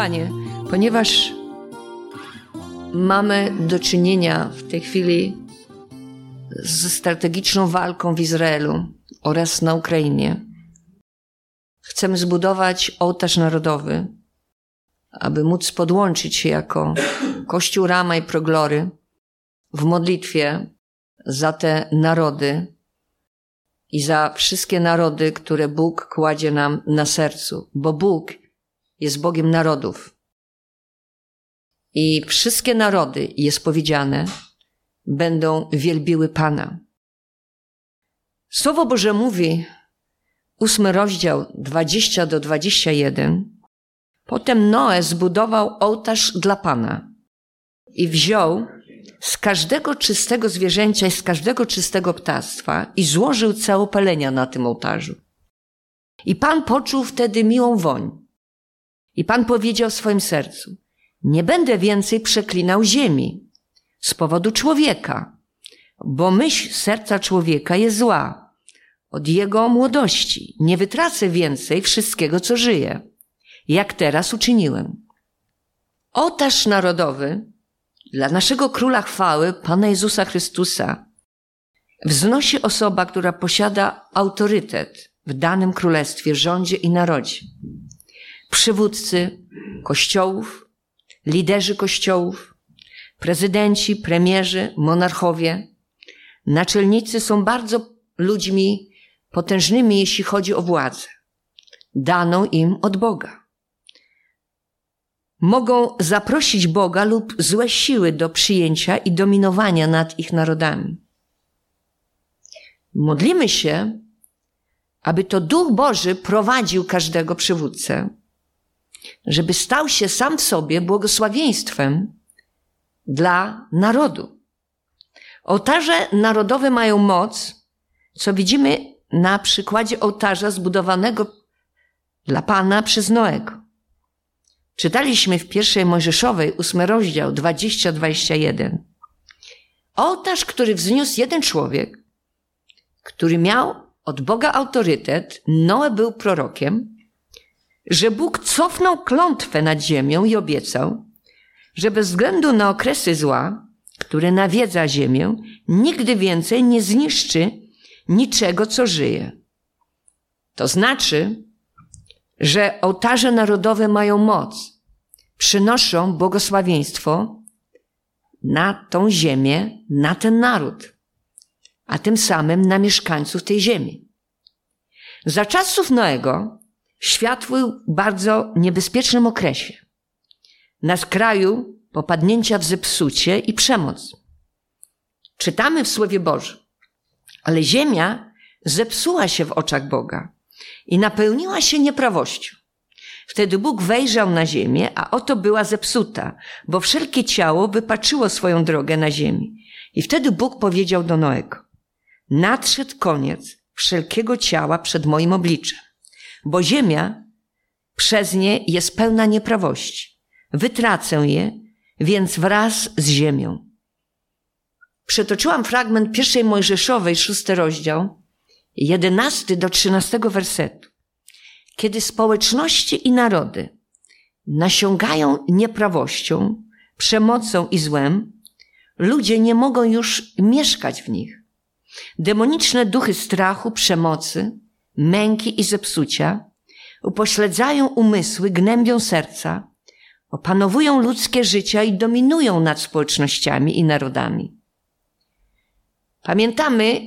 Panie, ponieważ mamy do czynienia w tej chwili ze strategiczną walką w Izraelu oraz na Ukrainie, chcemy zbudować ołtarz narodowy, aby móc podłączyć się jako Kościół Rama i Proglory w modlitwie za te narody i za wszystkie narody, które Bóg kładzie nam na sercu, bo Bóg jest Bogiem narodów. I wszystkie narody, jest powiedziane, będą wielbiły Pana. Słowo Boże mówi, ósmy rozdział 20 do 21. Potem Noe zbudował ołtarz dla Pana i wziął z każdego czystego zwierzęcia i z każdego czystego ptactwa i złożył całopalenia na tym ołtarzu. I Pan poczuł wtedy miłą woń. I Pan powiedział w swoim sercu, nie będę więcej przeklinał ziemi z powodu człowieka, bo myśl serca człowieka jest zła. Od jego młodości nie wytracę więcej wszystkiego, co żyje, jak teraz uczyniłem. Ołtarz narodowy dla naszego króla chwały, Pana Jezusa Chrystusa, wznosi osoba, która posiada autorytet w danym królestwie, rządzie i narodzie. Przywódcy kościołów, liderzy kościołów, prezydenci, premierzy, monarchowie, naczelnicy są bardzo ludźmi potężnymi, jeśli chodzi o władzę, daną im od Boga. Mogą zaprosić Boga lub złe siły do przyjęcia i dominowania nad ich narodami. Modlimy się, aby to Duch Boży prowadził każdego przywódcę, żeby stał się sam w sobie błogosławieństwem dla narodu. Ołtarze narodowe mają moc, co widzimy na przykładzie ołtarza zbudowanego dla Pana przez Noego. Czytaliśmy w pierwszej Mojżeszowej, ósmy rozdział, 20-21. Ołtarz, który wzniósł jeden człowiek, który miał od Boga autorytet, Noe był prorokiem, że Bóg cofnął klątwę nad ziemią i obiecał, że bez względu na okresy zła, które nawiedza ziemię, nigdy więcej nie zniszczy niczego, co żyje. To znaczy, że ołtarze narodowe mają moc, przynoszą błogosławieństwo na tą ziemię, na ten naród, a tym samym na mieszkańców tej ziemi. Za czasów Noego świat był w bardzo niebezpiecznym okresie. Na skraju popadnięcia w zepsucie i przemoc. Czytamy w Słowie Bożym, ale ziemia zepsuła się w oczach Boga i napełniła się nieprawością. Wtedy Bóg wejrzał na ziemię, a oto była zepsuta, bo wszelkie ciało wypaczyło swoją drogę na ziemi. I wtedy Bóg powiedział do Noego, nadszedł koniec wszelkiego ciała przed moim obliczem, bo ziemia przez nie jest pełna nieprawości. Wytracę je, więc wraz z ziemią. Przetoczyłam fragment pierwszej Mojżeszowej, szósty rozdział, 11 do 13 wersetu. Kiedy społeczności i narody nasiągają nieprawością, przemocą i złem, ludzie nie mogą już mieszkać w nich. Demoniczne duchy strachu, przemocy, męki i zepsucia upośledzają umysły, gnębią serca, opanowują ludzkie życia i dominują nad społecznościami i narodami. Pamiętamy,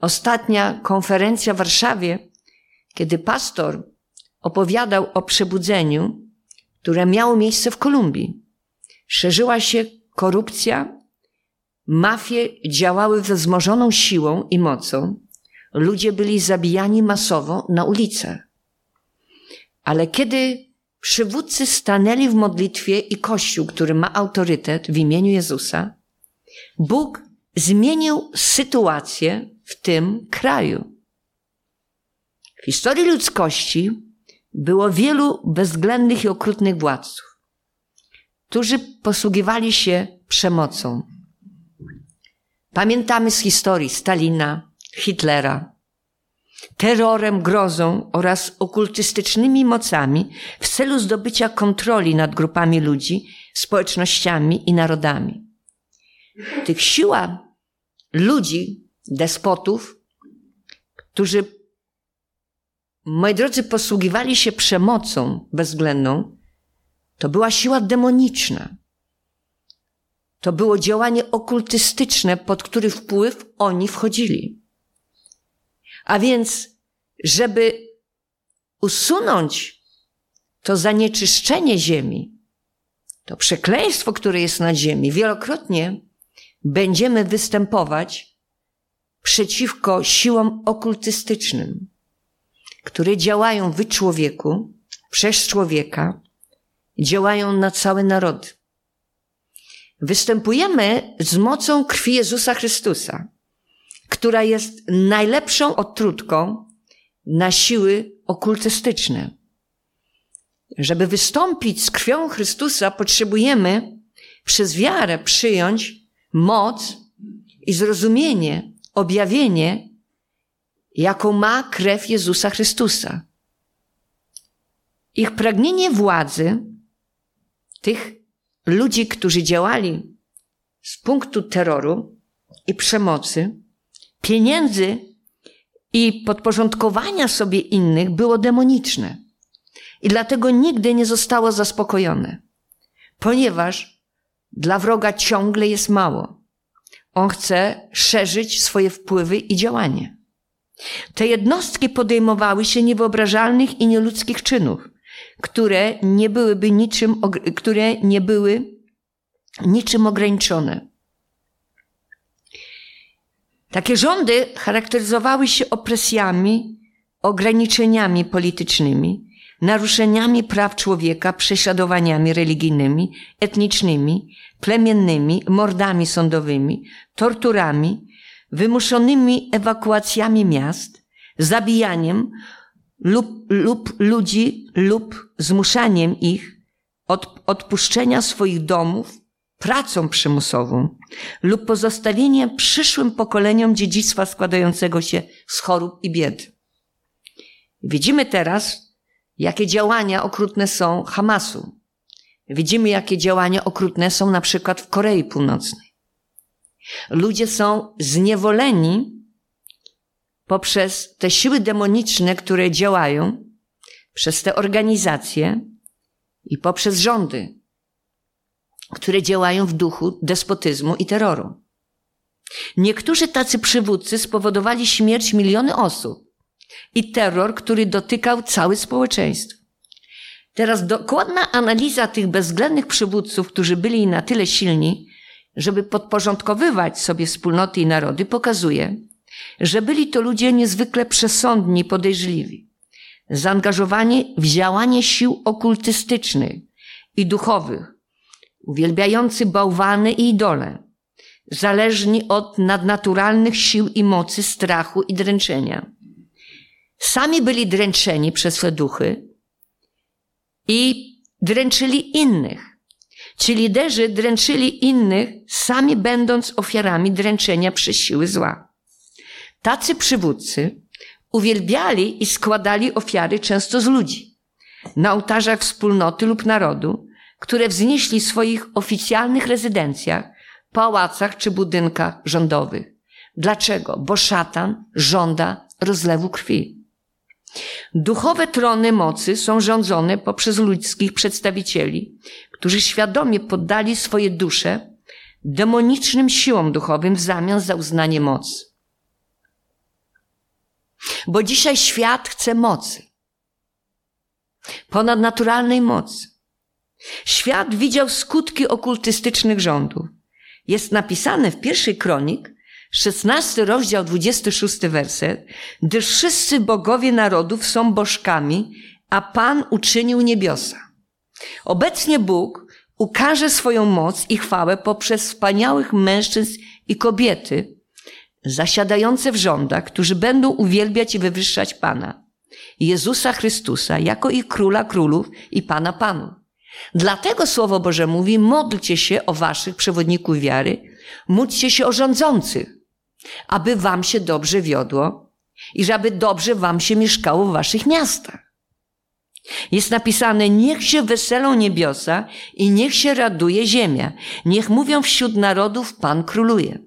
ostatnia konferencja w Warszawie, kiedy pastor opowiadał o przebudzeniu, które miało miejsce w Kolumbii. Szerzyła się korupcja, mafie działały ze wzmożoną siłą i mocą, ludzie byli zabijani masowo na ulicach. Ale kiedy przywódcy stanęli w modlitwie i Kościół, który ma autorytet w imieniu Jezusa, Bóg zmienił sytuację w tym kraju. W historii ludzkości było wielu bezwzględnych i okrutnych władców, którzy posługiwali się przemocą. Pamiętamy z historii Stalina, Hitlera. terrorem, grozą oraz okultystycznymi mocami w celu zdobycia kontroli nad grupami ludzi, społecznościami i narodami. Tych siła ludzi, despotów, którzy, moi drodzy, posługiwali się przemocą bezwzględną, to była siła demoniczna. To było działanie okultystyczne, pod który wpływ oni wchodzili. A więc, żeby usunąć to zanieczyszczenie ziemi, to przekleństwo, które jest na ziemi, wielokrotnie będziemy występować przeciwko siłom okultystycznym, które działają w człowieku, przez człowieka, działają na całe narody. Występujemy z mocą krwi Jezusa Chrystusa, która jest najlepszą odtrutką na siły okultystyczne. Żeby wystąpić z krwią Chrystusa, potrzebujemy przez wiarę przyjąć moc i zrozumienie, objawienie, jaką ma krew Jezusa Chrystusa. Ich pragnienie władzy, tych ludzi, którzy działali z punktu terroru i przemocy, pieniędzy i podporządkowania sobie innych było demoniczne. I dlatego nigdy nie zostało zaspokojone, ponieważ dla wroga ciągle jest mało. On chce szerzyć swoje wpływy i działanie. Te jednostki podejmowały się niewyobrażalnych i nieludzkich czynów, które nie byłyby niczym, które nie były niczym ograniczone. Takie rządy charakteryzowały się opresjami, ograniczeniami politycznymi, naruszeniami praw człowieka, prześladowaniami religijnymi, etnicznymi, plemiennymi, mordami sądowymi, torturami, wymuszonymi ewakuacjami miast, zabijaniem lub, lub ludzi lub zmuszaniem ich od odpuszczenia swoich domów pracą przymusową lub pozostawieniem przyszłym pokoleniom dziedzictwa składającego się z chorób i bied. Widzimy teraz, jakie działania okrutne są Hamasu. Widzimy, jakie działania okrutne są na przykład w Korei Północnej. Ludzie są zniewoleni poprzez te siły demoniczne, które działają, przez te organizacje i poprzez rządy, które działają w duchu despotyzmu i terroru. Niektórzy tacy przywódcy spowodowali śmierć miliony osób i terror, który dotykał całe społeczeństwo. Teraz dokładna analiza tych bezwzględnych przywódców, którzy byli na tyle silni, żeby podporządkowywać sobie wspólnoty i narody, pokazuje, że byli to ludzie niezwykle przesądni, podejrzliwi, zaangażowani w działanie sił okultystycznych i duchowych, uwielbiający bałwany i idole, zależni od nadnaturalnych sił i mocy strachu i dręczenia. Sami byli dręczeni przez te duchy i dręczyli innych. Ci liderzy dręczyli innych, sami będąc ofiarami dręczenia przez siły zła. Tacy przywódcy uwielbiali i składali ofiary często z ludzi, na ołtarzach wspólnoty lub narodu, które wznieśli w swoich oficjalnych rezydencjach, pałacach czy budynkach rządowych. Dlaczego? Bo szatan żąda rozlewu krwi. Duchowe trony mocy są rządzone poprzez ludzkich przedstawicieli, którzy świadomie poddali swoje dusze demonicznym siłom duchowym w zamian za uznanie mocy. Bo dzisiaj świat chce mocy. Ponadnaturalnej mocy. Świat widział skutki okultystycznych rządów. Jest napisane w pierwszej kronik, 16 rozdział, 26 werset, gdyż wszyscy bogowie narodów są bożkami, a Pan uczynił niebiosa. Obecnie Bóg ukaże swoją moc i chwałę poprzez wspaniałych mężczyzn i kobiety, zasiadające w rządach, którzy będą uwielbiać i wywyższać Pana, Jezusa Chrystusa, jako ich króla królów i Pana Panów. Dlatego Słowo Boże mówi, módlcie się o waszych przewodników wiary, módlcie się o rządzących, aby wam się dobrze wiodło i żeby dobrze wam się mieszkało w waszych miastach. Jest napisane, niech się weselą niebiosa i niech się raduje ziemia. Niech mówią wśród narodów, Pan króluje.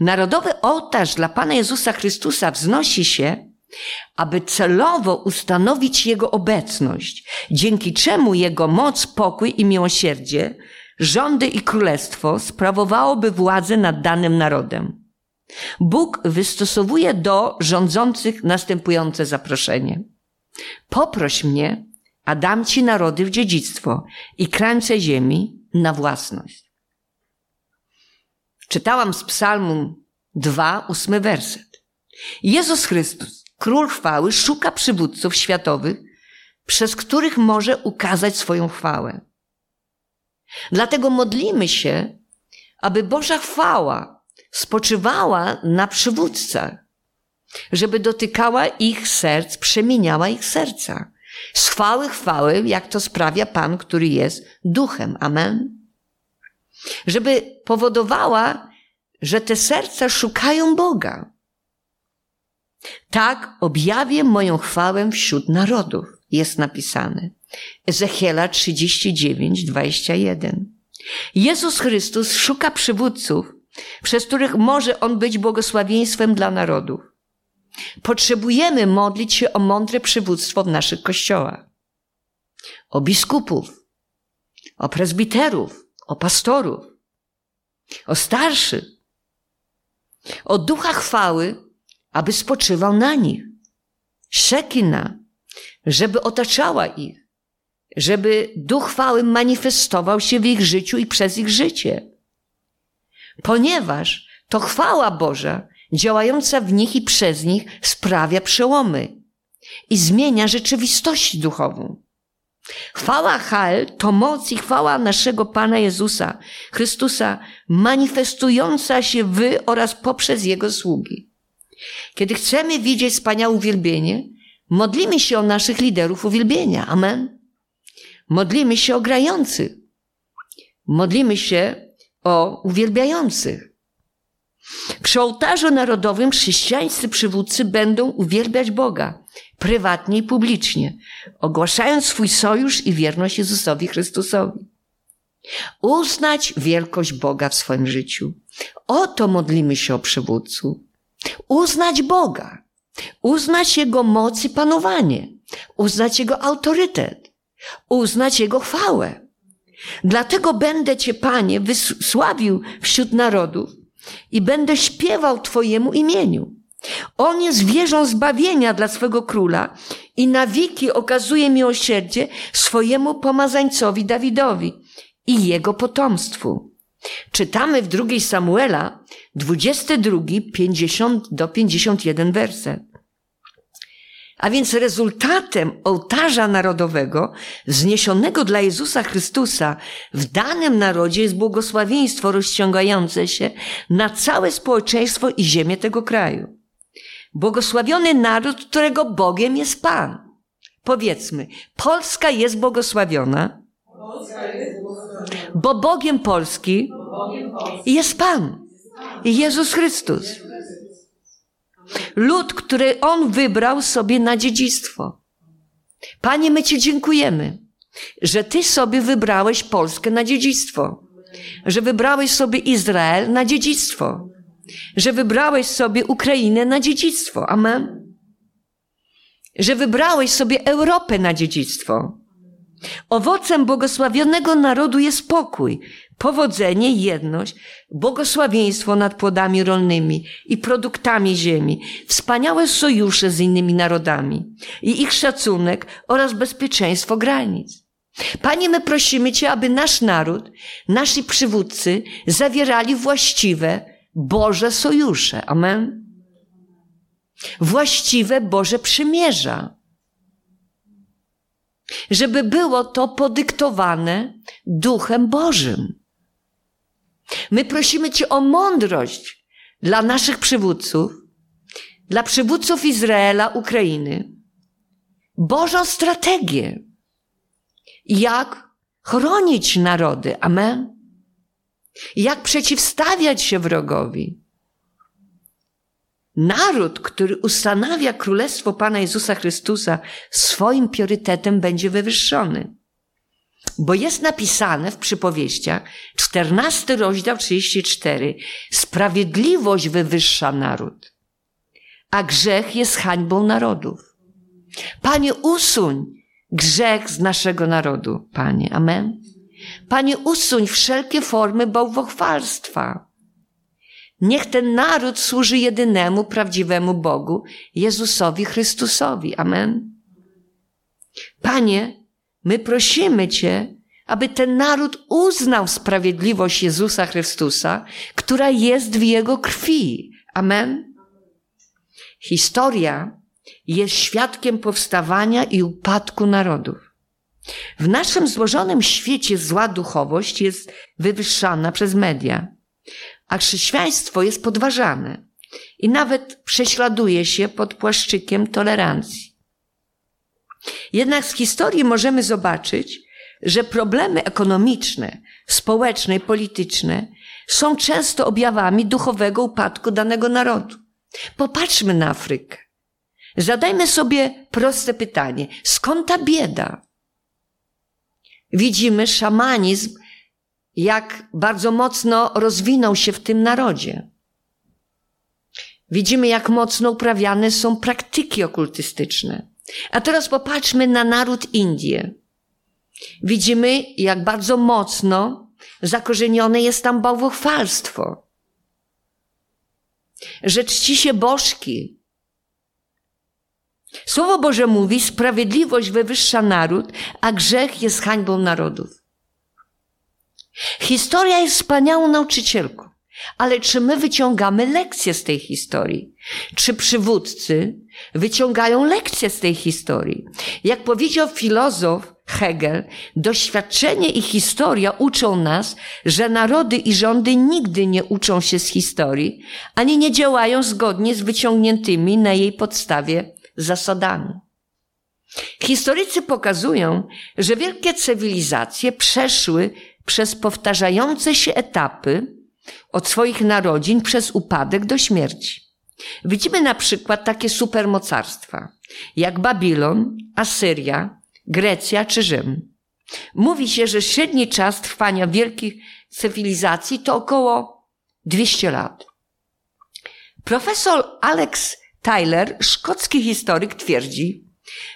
Narodowy ołtarz dla Pana Jezusa Chrystusa wznosi się, aby celowo ustanowić Jego obecność, dzięki czemu Jego moc, pokój i miłosierdzie, rządy i królestwo sprawowałoby władzę nad danym narodem. Bóg wystosowuje do rządzących następujące zaproszenie. Poproś mnie, a dam ci narody w dziedzictwo i krańce ziemi na własność. Czytałam z Psalmu 2, ósmy werset. Jezus Chrystus, Król chwały, szuka przywódców światowych, przez których może ukazać swoją chwałę. Dlatego modlimy się, aby Boża chwała spoczywała na przywódcach, żeby dotykała ich serc, przemieniała ich serca. Z chwały chwały, jak to sprawia Pan, który jest duchem. Amen. Żeby powodowała, że te serca szukają Boga. Tak objawię moją chwałę wśród narodów, jest napisane. Ezechiela 39, 21. Jezus Chrystus szuka przywódców, przez których może On być błogosławieństwem dla narodów. Potrzebujemy modlić się o mądre przywództwo w naszych kościołach. O biskupów, o prezbiterów, o pastorów, o starszych, o ducha chwały, aby spoczywał na nich. Szekina, żeby otaczała ich, żeby duch chwały manifestował się w ich życiu i przez ich życie. Ponieważ to chwała Boża działająca w nich i przez nich sprawia przełomy i zmienia rzeczywistość duchową. Chwała Hal to moc i chwała naszego Pana Jezusa, Chrystusa, manifestująca się w oraz poprzez Jego sługi. Kiedy chcemy widzieć wspaniałe uwielbienie, modlimy się o naszych liderów uwielbienia. Amen. Modlimy się o grających. Modlimy się o uwielbiających. Przy ołtarzu narodowym chrześcijańscy przywódcy będą uwielbiać Boga prywatnie i publicznie, ogłaszając swój sojusz i wierność Jezusowi Chrystusowi. Uznać wielkość Boga w swoim życiu. Oto modlimy się o przywódcu. Uznać Boga. Uznać Jego moc i panowanie. Uznać Jego autorytet. Uznać Jego chwałę. Dlatego będę Cię, Panie, wysławił wśród narodów i będę śpiewał Twojemu imieniu. On jest wieżą zbawienia dla swego króla i na wieki okazuje miłosierdzie swojemu pomazańcowi Dawidowi i jego potomstwu. Czytamy w drugiej Samuela 22, 50 do 51 werset. A więc rezultatem ołtarza narodowego wzniesionego dla Jezusa Chrystusa w danym narodzie jest błogosławieństwo rozciągające się na całe społeczeństwo i ziemię tego kraju. Błogosławiony naród, którego Bogiem jest Pan. Powiedzmy, Polska jest błogosławiona, bo Bogiem Polski jest Pan. Jezus Chrystus. Lud, który On wybrał sobie na dziedzictwo. Panie, my Ci dziękujemy, że Ty sobie wybrałeś Polskę na dziedzictwo, że wybrałeś sobie Izrael na dziedzictwo, że wybrałeś sobie Ukrainę na dziedzictwo. Amen. Że wybrałeś sobie Europę na dziedzictwo. Owocem błogosławionego narodu jest pokój, powodzenie, jedność, błogosławieństwo nad płodami rolnymi i produktami ziemi, wspaniałe sojusze z innymi narodami i ich szacunek oraz bezpieczeństwo granic. Panie, my prosimy Cię, aby nasz naród, nasi przywódcy zawierali właściwe Boże sojusze. Amen. Właściwe Boże przymierza żeby było to podyktowane Duchem Bożym. My prosimy Cię o mądrość dla naszych przywódców, dla przywódców Izraela, Ukrainy, Bożą strategię, jak chronić narody. Amen. Jak przeciwstawiać się wrogowi. Naród, który ustanawia Królestwo Pana Jezusa Chrystusa swoim priorytetem, będzie wywyższony. Bo jest napisane w przypowieściach, 14 rozdział 34, sprawiedliwość wywyższa naród, a grzech jest hańbą narodów. Panie, usuń grzech z naszego narodu, Panie. Amen. Panie, usuń wszelkie formy bałwochwalstwa. Niech ten naród służy jedynemu, prawdziwemu Bogu, Jezusowi Chrystusowi. Amen. Panie, my prosimy Cię, aby ten naród uznał sprawiedliwość Jezusa Chrystusa, która jest w Jego krwi. Amen. Historia jest świadkiem powstawania i upadku narodów. W naszym złożonym świecie zła duchowość jest wywyższana przez media, a chrześcijaństwo jest podważane i nawet prześladuje się pod płaszczykiem tolerancji. Jednak z historii możemy zobaczyć, że problemy ekonomiczne, społeczne i polityczne są często objawami duchowego upadku danego narodu. Popatrzmy na Afrykę. Zadajmy sobie proste pytanie: skąd ta bieda? Widzimy szamanizm, jak bardzo mocno rozwinął się w tym narodzie. Widzimy, jak mocno uprawiane są praktyki okultystyczne. A teraz popatrzmy na naród Indii. Widzimy, jak bardzo mocno zakorzenione jest tam bałwochwalstwo. Że czci się bożki, Słowo Boże mówi, sprawiedliwość wywyższa naród, a grzech jest hańbą narodów. Historia jest wspaniałą nauczycielką, ale czy my wyciągamy lekcje z tej historii? Czy przywódcy wyciągają lekcje z tej historii? Jak powiedział filozof Hegel, doświadczenie i historia uczą nas, że narody i rządy nigdy nie uczą się z historii, ani nie działają zgodnie z wyciągniętymi na jej podstawie zasadami. Historycy pokazują, że wielkie cywilizacje przeszły przez powtarzające się etapy od swoich narodzin przez upadek do śmierci. Widzimy na przykład takie supermocarstwa jak Babilon, Asyria, Grecja czy Rzym. Mówi się, że średni czas trwania wielkich cywilizacji to około 200 lat. Profesor Alex Tyler, szkocki historyk, twierdzi,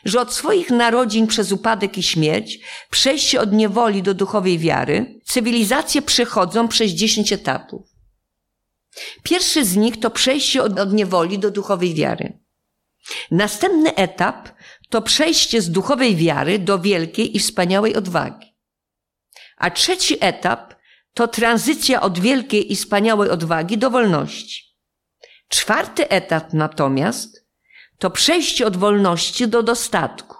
że od swoich narodzin przez upadek i śmierć, przejście od niewoli do duchowej wiary, cywilizacje przechodzą przez dziesięć etapów. Pierwszy z nich to przejście od, od niewoli do duchowej wiary. Następny etap to przejście z duchowej wiary do wielkiej i wspaniałej odwagi. A trzeci etap to tranzycja od wielkiej i wspaniałej odwagi do wolności. Czwarty etap natomiast to przejście od wolności do dostatku.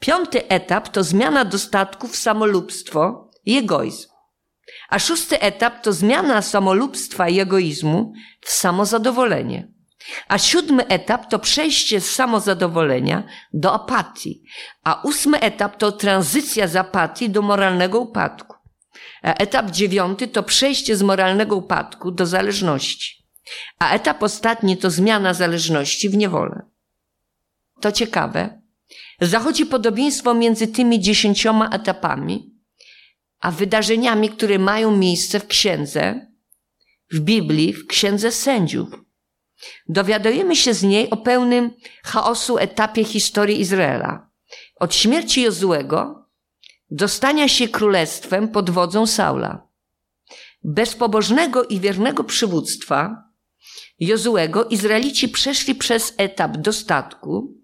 Piąty etap to zmiana dostatku w samolubstwo i egoizm. A szósty etap to zmiana samolubstwa i egoizmu w samozadowolenie. A siódmy etap to przejście z samozadowolenia do apatii. A ósmy etap to tranzycja z apatii do moralnego upadku. A etap dziewiąty to przejście z moralnego upadku do zależności. A etap ostatni to zmiana zależności w niewolę. To ciekawe. Zachodzi podobieństwo między tymi dziesięcioma etapami, a wydarzeniami, które mają miejsce w księdze, w Biblii, w księdze sędziów. Dowiadujemy się z niej o pełnym chaosu etapie historii Izraela. Od śmierci Jozłego do stania się królestwem pod wodzą Saula. Bez pobożnego i wiernego przywództwa Jozuego Izraelici przeszli przez etap dostatku,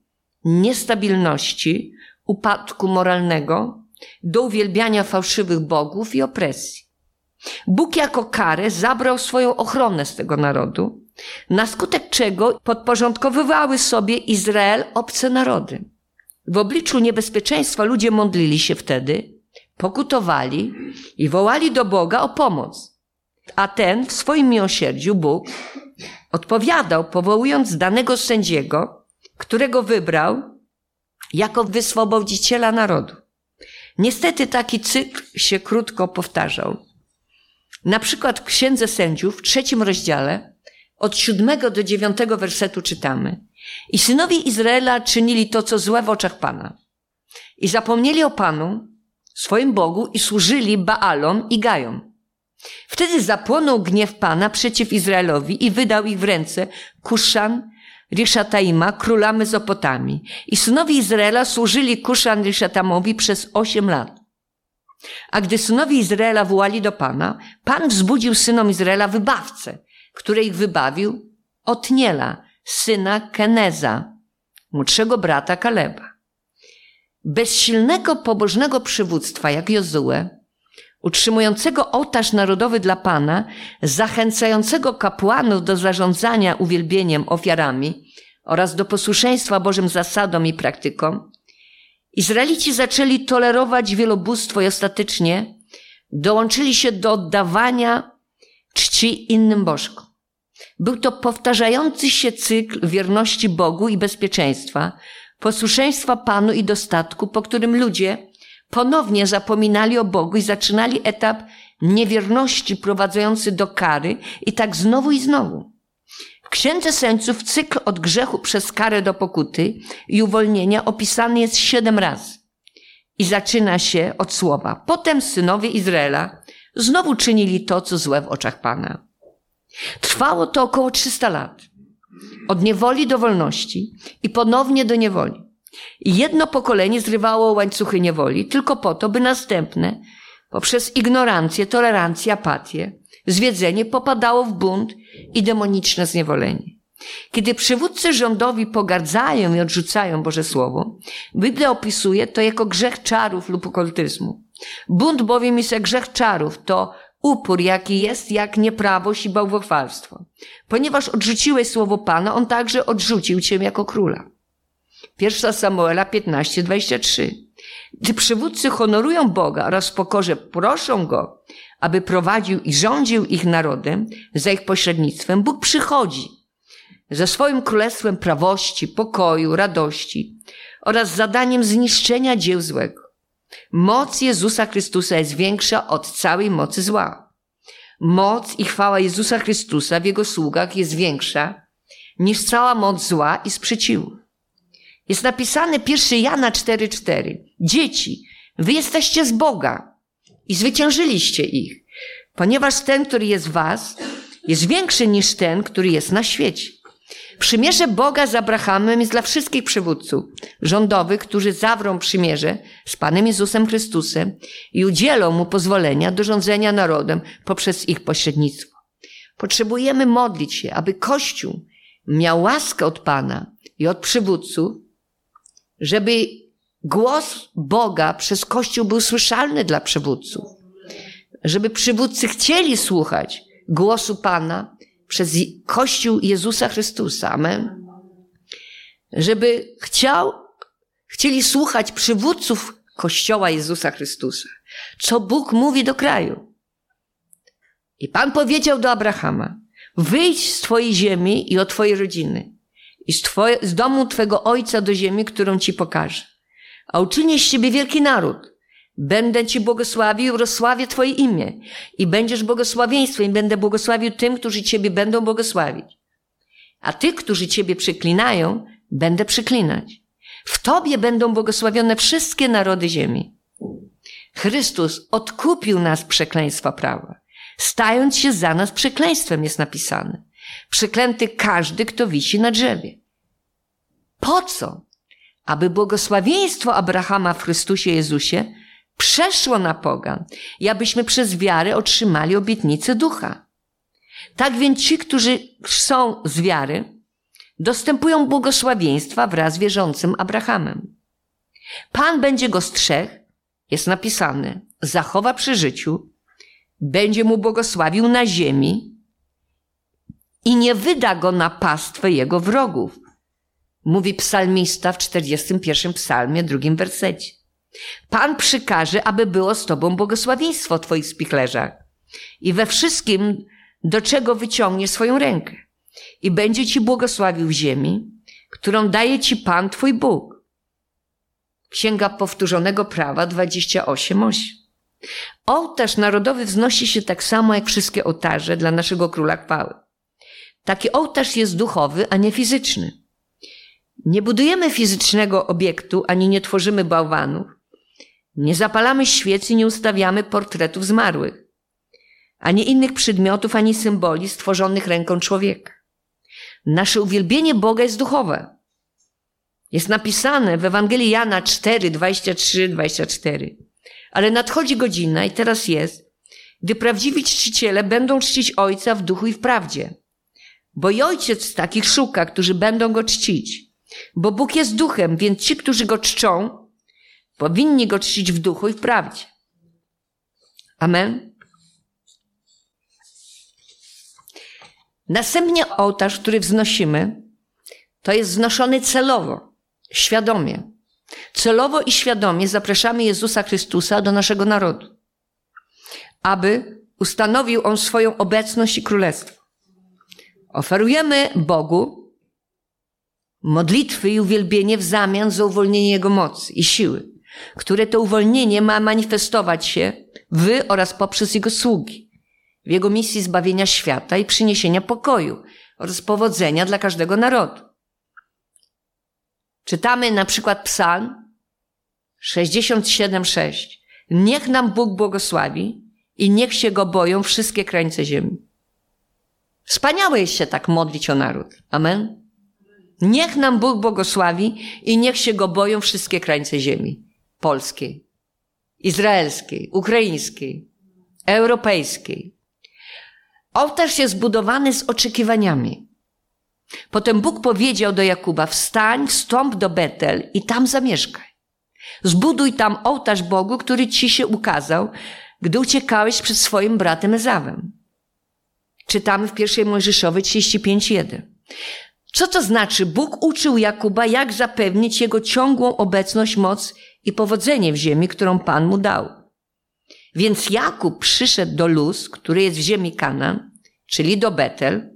niestabilności, upadku moralnego, do uwielbiania fałszywych bogów i opresji. Bóg jako karę zabrał swoją ochronę z tego narodu, na skutek czego podporządkowywały sobie Izrael obce narody. W obliczu niebezpieczeństwa ludzie modlili się wtedy, pokutowali i wołali do Boga o pomoc. A ten w swoim miłosierdziu Bóg odpowiadał, powołując danego sędziego, którego wybrał jako wyswobodziciela narodu. Niestety taki cykl się krótko powtarzał. Na przykład w Księdze Sędziów w trzecim rozdziale od siódmego do dziewiątego wersetu czytamy. I synowie Izraela czynili to, co złe w oczach Pana. I zapomnieli o Panu, swoim Bogu, i służyli Baalom i Gajom. Wtedy zapłonął gniew Pana przeciw Izraelowi i wydał ich w ręce Kuszan, Rishataima, króla Mezopotami. I synowie Izraela służyli Kuszan Rishatamowi przez osiem lat. A gdy synowie Izraela wołali do Pana, Pan wzbudził synom Izraela wybawcę, który ich wybawił Otniela, syna Keneza, młodszego brata Kaleba. Bez silnego pobożnego przywództwa jak Jozue, utrzymującego ołtarz narodowy dla Pana, zachęcającego kapłanów do zarządzania uwielbieniem, ofiarami oraz do posłuszeństwa Bożym zasadom i praktykom, Izraelici zaczęli tolerować wielobóstwo i ostatecznie dołączyli się do oddawania czci innym bożkom. Był to powtarzający się cykl wierności Bogu i bezpieczeństwa, posłuszeństwa Panu i dostatku, po którym ludzie ponownie zapominali o Bogu i zaczynali etap niewierności prowadzący do kary i tak znowu i znowu. W Księdze Sędziów cykl od grzechu przez karę do pokuty i uwolnienia opisany jest siedem razy i zaczyna się od słowa. Potem synowie Izraela znowu czynili to, co złe w oczach Pana. Trwało to około 300 lat. Od niewoli do wolności i ponownie do niewoli. Jedno pokolenie zrywało łańcuchy niewoli tylko po to, by następne, poprzez ignorancję, tolerancję, apatię, zwiedzenie popadało w bunt i demoniczne zniewolenie. Kiedy przywódcy rządowi pogardzają i odrzucają Boże Słowo, Biblia opisuje to jako grzech czarów lub okultyzmu. Bunt bowiem jest jak grzech czarów, to upór, jaki jest, jak nieprawość i bałwochwalstwo. Ponieważ odrzuciłeś słowo Pana, on także odrzucił cię jako króla. Pierwsza Samuela 15:23. Gdy przywódcy honorują Boga oraz w pokorze proszą Go, aby prowadził i rządził ich narodem za ich pośrednictwem, Bóg przychodzi ze swoim królestwem prawości, pokoju, radości oraz zadaniem zniszczenia dzieł złego. Moc Jezusa Chrystusa jest większa od całej mocy zła. Moc i chwała Jezusa Chrystusa w Jego sługach jest większa niż cała moc zła i sprzeciwu. Jest napisane 1 Jana 4,4. Dzieci, wy jesteście z Boga i zwyciężyliście ich, ponieważ ten, który jest w was, jest większy niż ten, który jest na świecie. Przymierze Boga z Abrahamem jest dla wszystkich przywódców rządowych, którzy zawrą przymierze z Panem Jezusem Chrystusem i udzielą Mu pozwolenia do rządzenia narodem poprzez ich pośrednictwo. Potrzebujemy modlić się, aby Kościół miał łaskę od Pana i od przywódców, żeby głos Boga przez Kościół był słyszalny dla przywódców, żeby przywódcy chcieli słuchać głosu Pana przez Kościół Jezusa Chrystusa. Amen. Żeby chciał, chcieli słuchać przywódców Kościoła Jezusa Chrystusa. Co Bóg mówi do kraju. I Pan powiedział do Abrahama, wyjdź z Twojej ziemi i od Twojej rodziny i z, twoje, z domu Twego ojca do ziemi, którą Ci pokażę. A uczynię z Ciebie wielki naród Będę Ci błogosławił, rozsławię Twoje imię i będziesz błogosławieństwem i będę błogosławił tym, którzy Ciebie będą błogosławić. A tych, którzy Ciebie przyklinają, będę przyklinać. W Tobie będą błogosławione wszystkie narody ziemi. Chrystus odkupił nas przekleństwa prawa, stając się za nas przekleństwem, jest napisane. Przeklęty każdy, kto wisi na drzewie. Po co? Aby błogosławieństwo Abrahama w Chrystusie Jezusie przeszło na pogan i abyśmy przez wiarę otrzymali obietnicę ducha. Tak więc ci, którzy są z wiary, dostępują błogosławieństwa wraz z wierzącym Abrahamem. Pan będzie go strzech, jest napisane, zachowa przy życiu, będzie mu błogosławił na ziemi i nie wyda go na pastwę jego wrogów. Mówi psalmista w 41 psalmie, drugim wersecie. Pan przykaże, aby było z tobą błogosławieństwo w twoich spichlerzach i we wszystkim, do czego wyciągnie swoją rękę. I będzie ci błogosławił w ziemi, którą daje ci Pan twój Bóg. Księga Powtórzonego Prawa 28:8. Ołtarz narodowy wznosi się tak samo jak wszystkie ołtarze dla naszego Króla Chwały. Taki ołtarz jest duchowy, a nie fizyczny. Nie budujemy fizycznego obiektu, ani nie tworzymy bałwanów. Nie zapalamy świec i nie ustawiamy portretów zmarłych, ani innych przedmiotów, ani symboli stworzonych ręką człowieka. Nasze uwielbienie Boga jest duchowe. Jest napisane w Ewangelii Jana 4, 23, 24. Ale nadchodzi godzina i teraz jest, gdy prawdziwi czciciele będą czcić Ojca w duchu i w prawdzie. Bo i Ojciec takich szuka, którzy będą Go czcić. Bo Bóg jest duchem, więc ci, którzy Go czczą, powinni Go czcić w duchu i w prawdzie. Amen. Następnie ołtarz, który wznosimy, to jest wznoszony celowo, świadomie. Celowo i świadomie zapraszamy Jezusa Chrystusa do naszego narodu, aby ustanowił On swoją obecność i królestwo. Oferujemy Bogu modlitwy i uwielbienie w zamian za uwolnienie Jego mocy i siły, które to uwolnienie ma manifestować się w oraz poprzez Jego sługi, w Jego misji zbawienia świata i przyniesienia pokoju oraz powodzenia dla każdego narodu. Czytamy na przykład Psalm 67:6. Niech nam Bóg błogosławi i niech się go boją wszystkie krańce ziemi. Wspaniałe jest się tak modlić o naród. Amen. Niech nam Bóg błogosławi i niech się go boją wszystkie krańce ziemi. Polskiej, izraelskiej, ukraińskiej, europejskiej. Ołtarz jest zbudowany z oczekiwaniami. Potem Bóg powiedział do Jakuba: Wstań, wstąp do Betel i tam zamieszkaj. Zbuduj tam ołtarz Bogu, który ci się ukazał, gdy uciekałeś przed swoim bratem Ezawem. Czytamy w pierwszej Mojżeszowej 35.1. Co to znaczy? Bóg uczył Jakuba, jak zapewnić jego ciągłą obecność, moc i powodzenie w ziemi, którą Pan mu dał. Więc Jakub przyszedł do Luz, który jest w ziemi Kanan, czyli do Betel,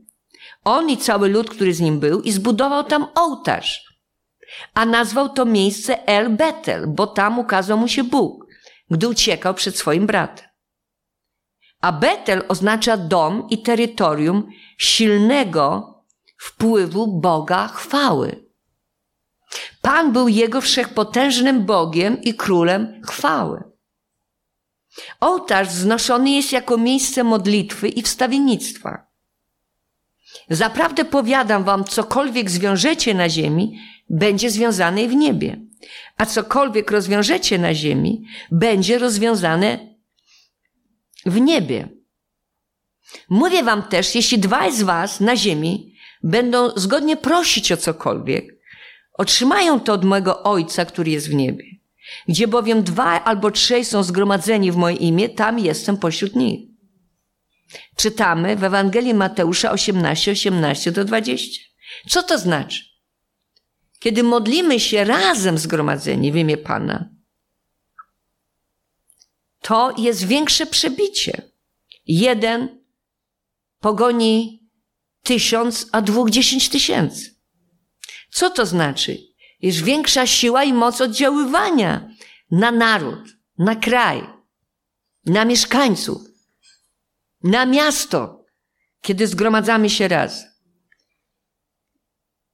on i cały lud, który z nim był, i zbudował tam ołtarz. A nazwał to miejsce El Betel, bo tam ukazał mu się Bóg, gdy uciekał przed swoim bratem. A Betel oznacza dom i terytorium silnego wpływu Boga chwały. Pan był jego wszechpotężnym Bogiem i królem chwały. Ołtarz znoszony jest jako miejsce modlitwy i wstawiennictwa. Zaprawdę powiadam wam, cokolwiek zwiążecie na ziemi, będzie związane w niebie, a cokolwiek rozwiążecie na ziemi, będzie rozwiązane w niebie. Mówię wam też, jeśli dwaj z was na ziemi będą zgodnie prosić o cokolwiek, otrzymają to od mojego Ojca, który jest w niebie. Gdzie bowiem dwa albo trzej są zgromadzeni w moje imię, tam jestem pośród nich. Czytamy w Ewangelii Mateusza 18, 18 do 20. Co to znaczy? Kiedy modlimy się razem zgromadzeni w imię Pana, to jest większe przebicie. Jeden pogoni tysiąc, a dwóch dziesięć tysięcy. Co to znaczy? Jest większa siła i moc oddziaływania na naród, na kraj, na mieszkańców, na miasto, kiedy zgromadzamy się raz.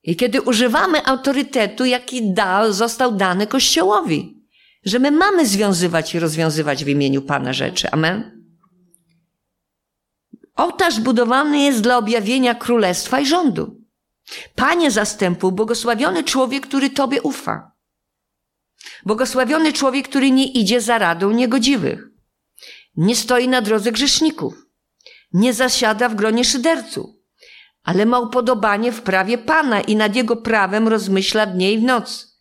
I kiedy używamy autorytetu, jaki da, został dany Kościołowi, że my mamy związywać i rozwiązywać w imieniu Pana rzeczy. Amen. Ołtarz budowany jest dla objawienia królestwa i rządu. Panie zastępu, błogosławiony człowiek, który Tobie ufa. Błogosławiony człowiek, który nie idzie za radą niegodziwych. Nie stoi na drodze grzeszników. Nie zasiada w gronie szyderców. Ale ma upodobanie w prawie Pana i nad Jego prawem rozmyśla dnie i w noc.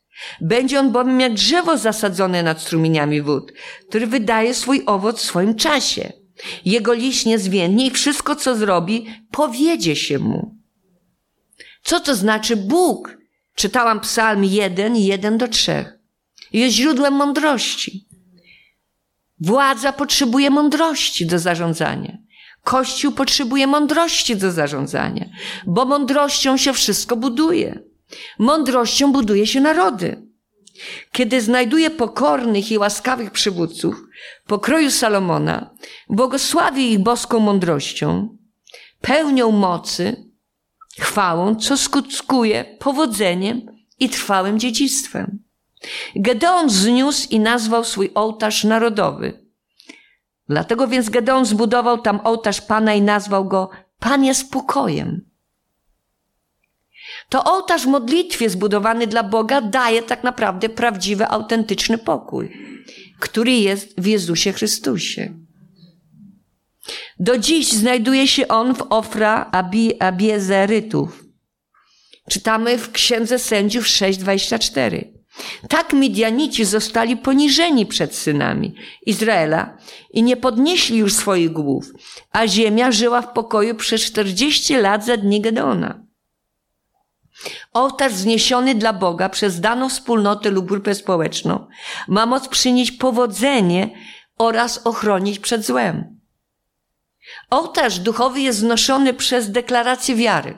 Będzie on bowiem jak drzewo zasadzone nad strumieniami wód, który wydaje swój owoc w swoim czasie. Jego liść nie zwiędnie i wszystko, co zrobi, powiedzie się mu. Co to znaczy Bóg? Czytałam psalm 1, 1 do 3. Jest źródłem mądrości. Władza potrzebuje mądrości do zarządzania. Kościół potrzebuje mądrości do zarządzania, bo mądrością się wszystko buduje. Mądrością buduje się narody. Kiedy znajduje pokornych i łaskawych przywódców pokroju Salomona, błogosławi ich boską mądrością, pełnią mocy chwałą, co skutkuje powodzeniem i trwałym dziedzictwem. Gedeon zniósł i nazwał swój ołtarz narodowy. Dlatego więc Gedeon zbudował tam ołtarz Pana i nazwał go Pan jest pokojem. To ołtarz modlitwie zbudowany dla Boga daje tak naprawdę prawdziwy, autentyczny pokój, który jest w Jezusie Chrystusie. Do dziś znajduje się on w Ofra Abi, Abiezerytów. Czytamy w Księdze Sędziów 6:24. Tak Midianici zostali poniżeni przed synami Izraela i nie podnieśli już swoich głów, a ziemia żyła w pokoju przez 40 lat za dni Gedeona. Ołtarz zniesiony dla Boga przez daną wspólnotę lub grupę społeczną ma moc przynieść powodzenie oraz ochronić przed złem. Ołtarz duchowy jest znoszony przez deklarację wiary.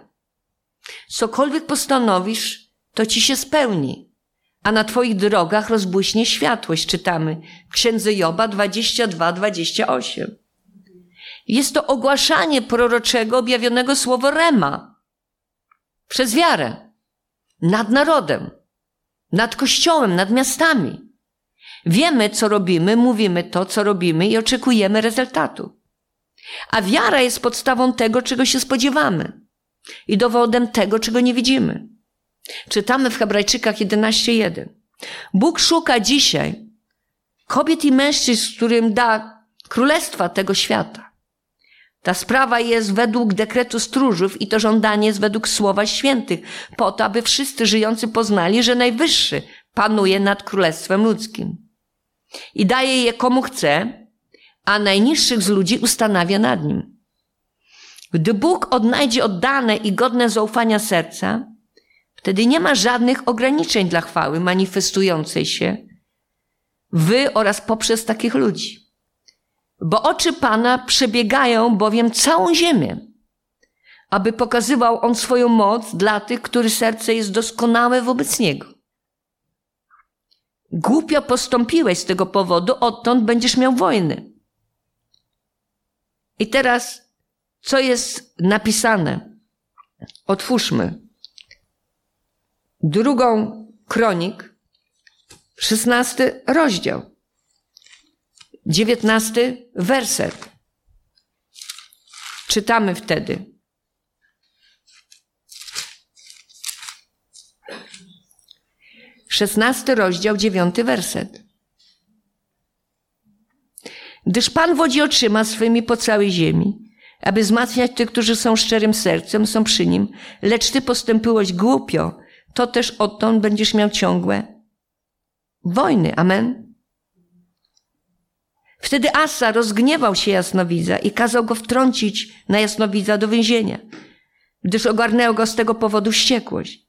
Cokolwiek postanowisz, to ci się spełni, a na twoich drogach rozbłyśnie światłość, czytamy w Księdze Joba 22-28. Jest to ogłaszanie proroczego objawionego słowo Rema przez wiarę nad narodem, nad kościołem, nad miastami. Wiemy, co robimy, mówimy to, co robimy i oczekujemy rezultatu. A wiara jest podstawą tego, czego się spodziewamy i dowodem tego, czego nie widzimy. Czytamy w Hebrajczykach 11:1. Bóg szuka dzisiaj kobiet i mężczyzn, którym da królestwa tego świata. Ta sprawa jest według dekretu stróżów i to żądanie jest według słowa świętych, po to, aby wszyscy żyjący poznali, że Najwyższy panuje nad królestwem ludzkim. I daje je komu chce, a najniższych z ludzi ustanawia nad nim. Gdy Bóg odnajdzie oddane i godne zaufania serca, wtedy nie ma żadnych ograniczeń dla chwały manifestującej się wy oraz poprzez takich ludzi. Bo oczy Pana przebiegają bowiem całą ziemię, aby pokazywał On swoją moc dla tych, których serce jest doskonałe wobec Niego. Głupio postąpiłeś z tego powodu, odtąd będziesz miał wojny. I teraz, co jest napisane? Otwórzmy. Drugą kronik, szesnasty rozdział, dziewiętnasty werset. Czytamy wtedy. Szesnasty rozdział, dziewiąty werset. Gdyż Pan wodzi oczyma swymi po całej ziemi, aby wzmacniać tych, którzy są szczerym sercem, są przy Nim, lecz Ty postępyłeś głupio, to też odtąd będziesz miał ciągłe wojny. Amen. Wtedy Asa rozgniewał się jasnowidza i kazał go wtrącić na jasnowidza do więzienia, gdyż ogarnęło go z tego powodu wściekłość.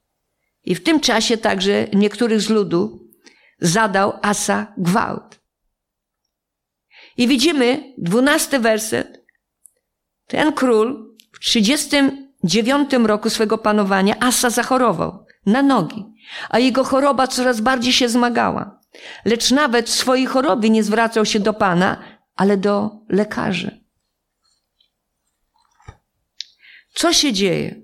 I w tym czasie także niektórych z ludu zadał Asa gwałt. I widzimy dwunasty werset. Ten król w 39 roku swego panowania Asa zachorował na nogi, a jego choroba coraz bardziej się zmagała. Lecz nawet swojej chorobie nie zwracał się do Pana, ale do lekarzy. Co się dzieje?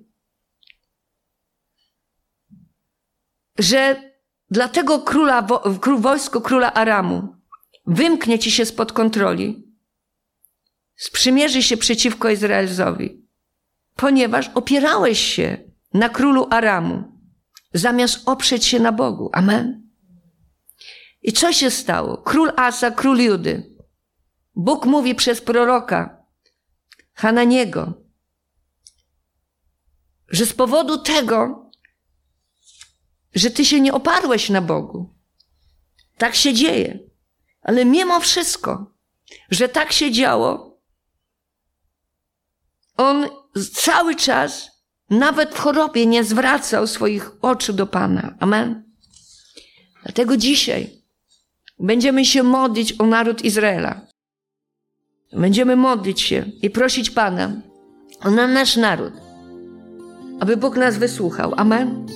Że dla tego króla, wojsko króla Aramu wymknie ci się spod kontroli, sprzymierzy się przeciwko Izraelowi, ponieważ opierałeś się na królu Aramu, zamiast oprzeć się na Bogu. Amen. I co się stało? Król Asa, król Judy. Bóg mówi przez proroka Hananiego, że z powodu tego, że ty się nie oparłeś na Bogu, tak się dzieje. Ale mimo wszystko, że tak się działo, on cały czas, nawet w chorobie, nie zwracał swoich oczu do Pana. Amen. Dlatego dzisiaj będziemy się modlić o naród Izraela. Będziemy modlić się i prosić Pana o nasz naród, aby Bóg nas wysłuchał. Amen.